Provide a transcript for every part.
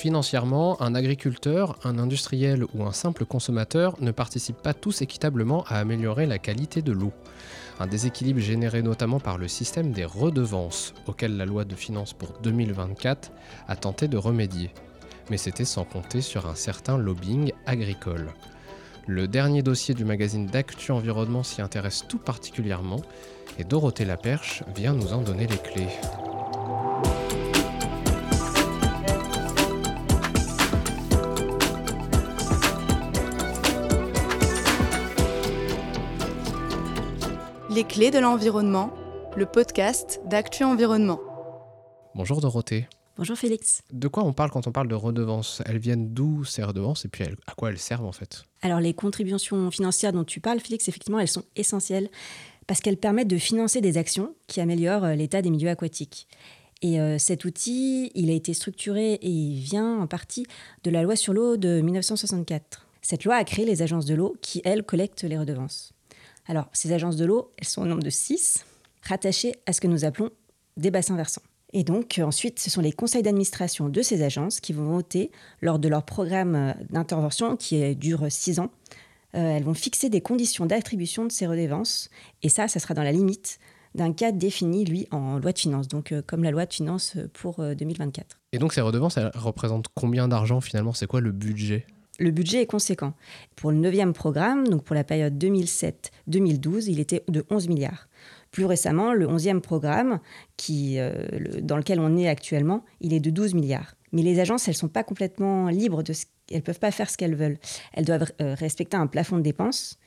Financièrement, un agriculteur, un industriel ou un simple consommateur ne participent pas tous équitablement à améliorer la qualité de l'eau. Un déséquilibre généré notamment par le système des redevances, auquel la loi de finances pour 2024 a tenté de remédier. Mais c'était sans compter sur un certain lobbying agricole. Le dernier dossier du magazine d'Actu Environnement s'y intéresse tout particulièrement et Dorothée Laperche vient nous en donner les clés. Les clés de l'environnement, le podcast d'Actu Environnement. Bonjour Dorothée. Bonjour Félix. De quoi on parle quand on parle de redevances? Elles viennent d'où ces redevances et puis à quoi elles servent en fait? Alors les contributions financières dont tu parles Félix, effectivement elles sont essentielles parce qu'elles permettent de financer des actions qui améliorent euh, l'état des milieux aquatiques. Et euh, cet outil, il a été structuré et il vient en partie de la loi sur l'eau de 1964. Cette loi a créé les agences de l'eau qui, elles, collectent les redevances. Alors, ces agences de l'eau, elles sont au nombre de six, rattachées à ce que nous appelons des bassins versants. Et donc, euh, ensuite, ce sont les conseils d'administration de ces agences qui vont voter lors de leur programme euh, d'intervention qui dure six ans. Euh, elles vont fixer des conditions d'attribution de ces redevances. Et ça, ça sera dans la limite d'un cadre défini, lui, en loi de finances, donc comme la loi de finances pour 2024. Et donc ces redevances, elles représentent combien d'argent finalement? C'est quoi le budget? Le budget est conséquent. Pour le 9e programme, donc pour la période 2007-2012, il était de 11 milliards. Plus récemment, le 11e programme, euh, dans lequel on est actuellement, il est de 12 milliards. Mais les agences, elles ne sont pas complètement libres, de elles ne peuvent pas faire ce qu'elles veulent. Elles doivent euh, respecter un plafond de dépenses.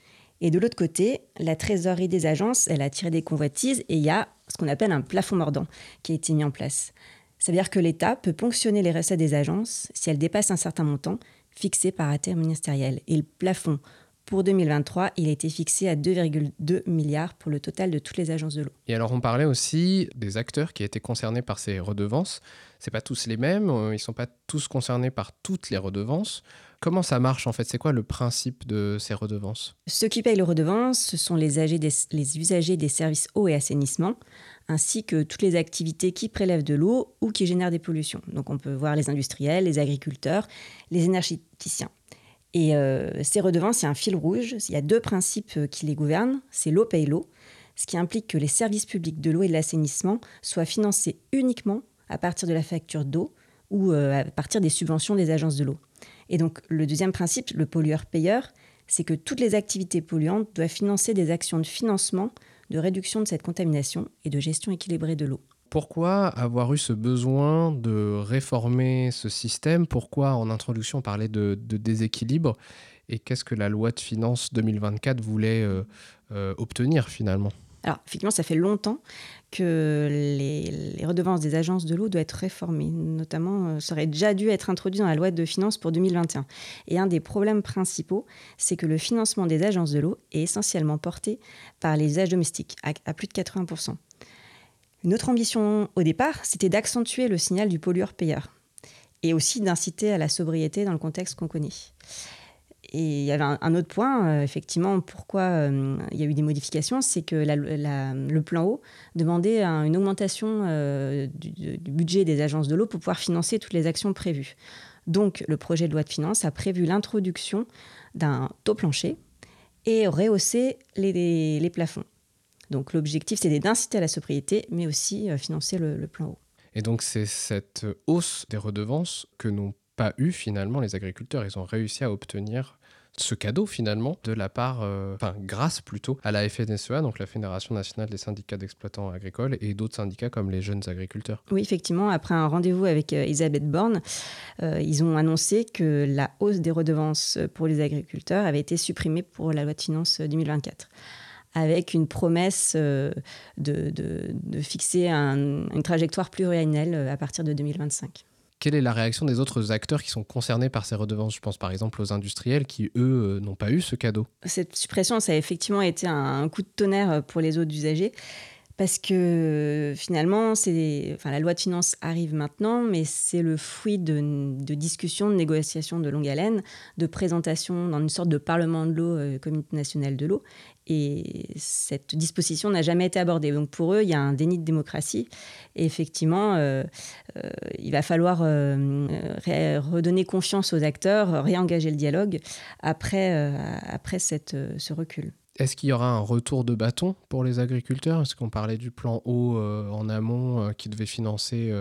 Et de l'autre côté, la trésorerie des agences, elle a tiré des convoitises et il y a ce qu'on appelle un plafond mordant qui a été mis en place. Ça veut dire que l'État peut ponctionner les recettes des agences si elles dépassent un certain montant fixé par interministériel. Et le plafond pour 2023, il a été fixé à 2,2 milliards pour le total de toutes les agences de l'eau. Et alors on parlait aussi des acteurs qui étaient concernés par ces redevances. C'est pas tous les mêmes, euh, ils sont pas tous concernés par toutes les redevances. Comment ça marche en fait? C'est quoi le principe de ces redevances? Ceux qui payent les redevances, ce sont les, les usagers des services eau et assainissement, ainsi que toutes les activités qui prélèvent de l'eau ou qui génèrent des pollutions. Donc on peut voir les industriels, les agriculteurs, les énergéticiens. Et euh, ces redevances, il y a un fil rouge, il y a deux principes euh, qui les gouvernent, c'est l'eau paye l'eau, ce qui implique que les services publics de l'eau et de l'assainissement soient financés uniquement à partir de la facture d'eau ou euh, à partir des subventions des agences de l'eau. Et donc le deuxième principe, le pollueur-payeur, c'est que toutes les activités polluantes doivent financer des actions de financement, de réduction de cette contamination et de gestion équilibrée de l'eau. Pourquoi avoir eu ce besoin de réformer ce système? Pourquoi en introduction on parlait de, déséquilibre? Et qu'est-ce que la loi de finances 2024 voulait euh, euh, obtenir finalement? Alors, effectivement, ça fait longtemps que les, redevances des agences de l'eau doivent être réformées. Notamment, euh, ça aurait déjà dû être introduit dans la loi de finances pour 2021. Et un des problèmes principaux, c'est que le financement des agences de l'eau est essentiellement porté par les usages domestiques, à, plus de 80%. Notre ambition au départ, c'était d'accentuer le signal du pollueur-payeur et aussi d'inciter à la sobriété dans le contexte qu'on connaît. Et il y avait un, autre point, euh, effectivement, pourquoi euh, il y a eu des modifications, c'est que le plan eau demandait une augmentation euh, du, budget des agences de l'eau pour pouvoir financer toutes les actions prévues. Donc, le projet de loi de finances a prévu l'introduction d'un taux plancher et rehausser les plafonds. Donc, l'objectif, c'était d'inciter à la sobriété, mais aussi financer le, le plan eau. Et donc, c'est cette hausse des redevances que n'ont pas eu finalement les agriculteurs. Ils ont réussi à obtenir ce cadeau finalement de la part, euh, enfin grâce plutôt à la FNSEA, donc la Fédération nationale des syndicats d'exploitants agricoles et d'autres syndicats comme les jeunes agriculteurs. Oui, effectivement, après un rendez-vous avec euh, Elisabeth Borne, euh, ils ont annoncé que la hausse des redevances pour les agriculteurs avait été supprimée pour la loi de finances 2024 avec une promesse de, de, fixer une trajectoire pluriannuelle à partir de 2025 quelle est la réaction des autres acteurs qui sont concernés par ces redevances? Je pense par exemple aux industriels qui, eux, euh, n'ont pas eu ce cadeau. Cette suppression, ça a effectivement été un coup de tonnerre pour les autres usagers parce que finalement, enfin, la loi de finances arrive maintenant, mais c'est le fruit de, discussions, de négociations de longue haleine, de présentations dans une sorte de parlement de l'eau, euh, comité national de l'eau. Et cette disposition n'a jamais été abordée. Donc pour eux, il y a un déni de démocratie. Et effectivement, euh, euh, il va falloir redonner confiance aux acteurs, réengager le dialogue après, après ce recul. Est-ce qu'il y aura un retour de bâton pour les agriculteurs? Est-ce qu'on parlait du plan eau euh, en amont euh, qui devait financer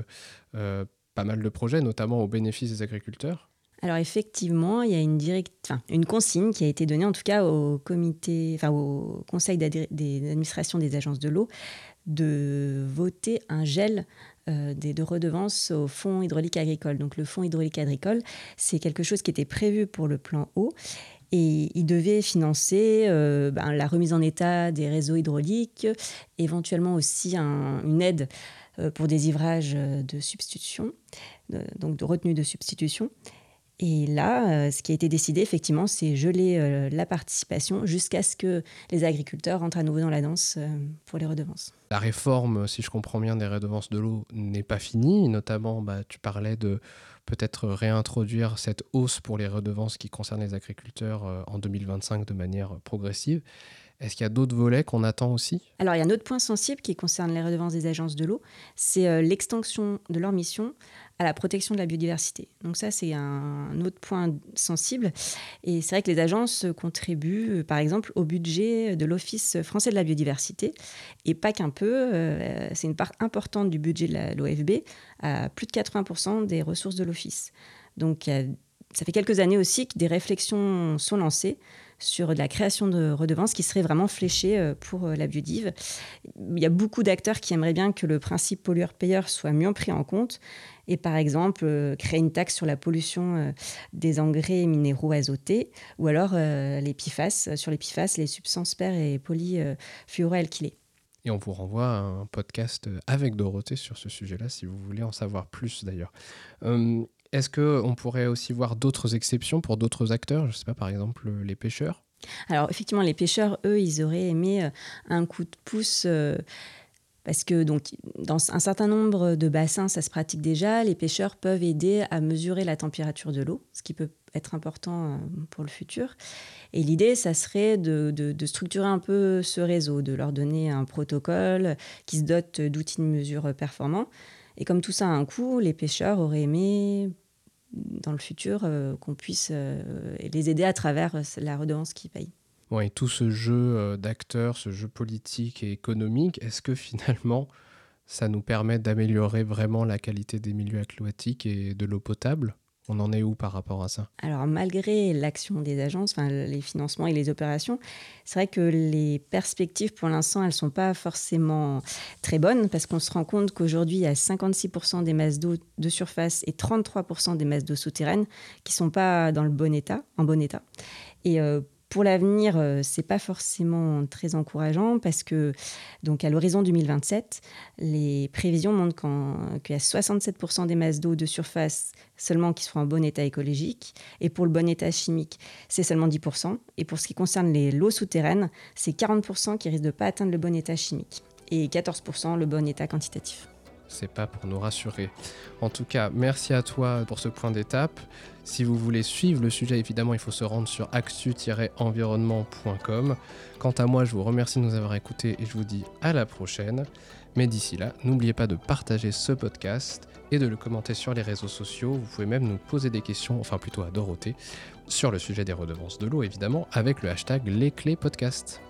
euh, pas mal de projets, notamment au bénéfice des agriculteurs. Alors effectivement, il y a une, consigne qui a été donnée en tout cas au comité, enfin au conseil d'administration des agences de l'eau de voter un gel de redevances au fonds hydraulique agricole. Donc le fonds hydraulique agricole, c'est quelque chose qui était prévu pour le plan eau et il devait financer euh, ben, la remise en état des réseaux hydrauliques, éventuellement aussi une aide euh, pour des ivrages de substitution, donc de retenue de substitution. Et là, euh, ce qui a été décidé, effectivement, c'est geler la participation jusqu'à ce que les agriculteurs rentrent à nouveau dans la danse pour les redevances. La réforme, si je comprends bien, des redevances de l'eau n'est pas finie. Notamment, bah, tu parlais de peut-être réintroduire cette hausse pour les redevances qui concernent les agriculteurs euh, en 2025 de manière progressive. Est-ce qu'il y a d'autres volets qu'on attend aussi? Alors, il y a un autre point sensible qui concerne les redevances des agences de l'eau, c'est euh, l'extension de leur mission à la protection de la biodiversité. Donc ça, c'est un autre point sensible. Et c'est vrai que les agences contribuent, euh, par exemple, au budget de l'Office français de la biodiversité. Et pas qu'un peu, euh, c'est une part importante du budget de l'OFB, à plus de 80% des ressources de l'Office. Donc ça fait quelques années aussi que des réflexions sont lancées sur la création de redevances qui seraient vraiment fléchées euh, pour euh, la biodive. Il y a beaucoup d'acteurs qui aimeraient bien que le principe pollueur-payeur soit mieux pris en compte et par exemple euh, créer une taxe sur la pollution des engrais minéraux azotés ou alors les PFAS, sur les PFAS, les substances per et polyfluoroalkylées. Et on vous renvoie à un podcast avec Dorothée sur ce sujet-là, si vous voulez en savoir plus d'ailleurs. Est-ce qu'on pourrait aussi voir d'autres exceptions pour d'autres acteurs Je ne sais pas, par exemple les pêcheurs? Alors effectivement, les pêcheurs, eux, ils auraient aimé euh, un coup de pouce. Euh, parce que donc, dans un certain nombre de bassins, ça se pratique déjà. Les pêcheurs peuvent aider à mesurer la température de l'eau, ce qui peut être important euh, pour le futur. Et l'idée, ça serait de, de, structurer un peu ce réseau, de leur donner un protocole qui se dote d'outils de mesure performants. Et comme tout ça a un coût, les pêcheurs auraient aimé dans le futur euh, qu'on puisse euh, les aider à travers euh, la redevance qu'ils payent. et tout ce jeu d'acteurs, ce jeu politique et économique, est-ce que finalement ça nous permet d'améliorer vraiment la qualité des milieux aquatiques et de l'eau potable? On en est où par rapport à ça? Alors malgré l'action des agences, les financements et les opérations, c'est vrai que les perspectives pour l'instant, elles ne sont pas forcément très bonnes parce qu'on se rend compte qu'aujourd'hui, il y a 56% des masses d'eau de surface et 33% des masses d'eau souterraines qui ne sont pas dans le bon état, en bon état. Et euh, pour l'avenir, euh, c'est pas forcément très encourageant parce que, donc à l'horizon 2027, les prévisions montrent qu'il y a 67% des masses d'eau de surface seulement qui seront en bon état écologique. Et pour le bon état chimique, c'est seulement 10%. Et pour ce qui concerne l'eau souterraine, c'est 40% qui risquent de pas atteindre le bon état chimique et 14% le bon état quantitatif c'est pas pour nous rassurer. En tout cas, merci à toi pour ce point d'étape. Si vous voulez suivre le sujet, évidemment, il faut se rendre sur actu-environnement.com. Quant à moi, je vous remercie de nous avoir écoutés et je vous dis à la prochaine. Mais d'ici là, n'oubliez pas de partager ce podcast et de le commenter sur les réseaux sociaux. Vous pouvez même nous poser des questions, enfin plutôt à Dorothée, sur le sujet des redevances de l'eau, évidemment, avec le hashtag Les Clés Podcast.